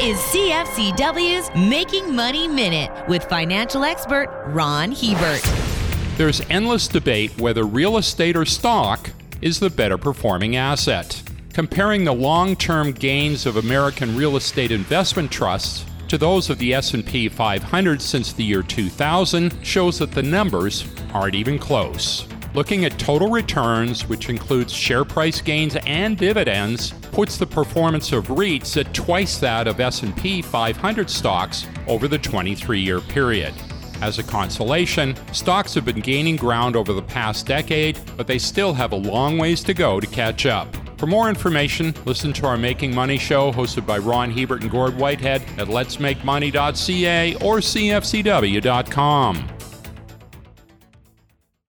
is CFCW's Making Money Minute with financial expert Ron Hebert. There's endless debate whether real estate or stock is the better performing asset. Comparing the long-term gains of American real estate investment trusts to those of the S&P 500 since the year 2000 shows that the numbers aren't even close. Looking at total returns, which includes share price gains and dividends, puts the performance of REITs at twice that of S&P 500 stocks over the 23-year period. As a consolation, stocks have been gaining ground over the past decade, but they still have a long ways to go to catch up. For more information, listen to our Making Money show hosted by Ron Hebert and Gord Whitehead at letsmakemoney.ca or cfcw.com.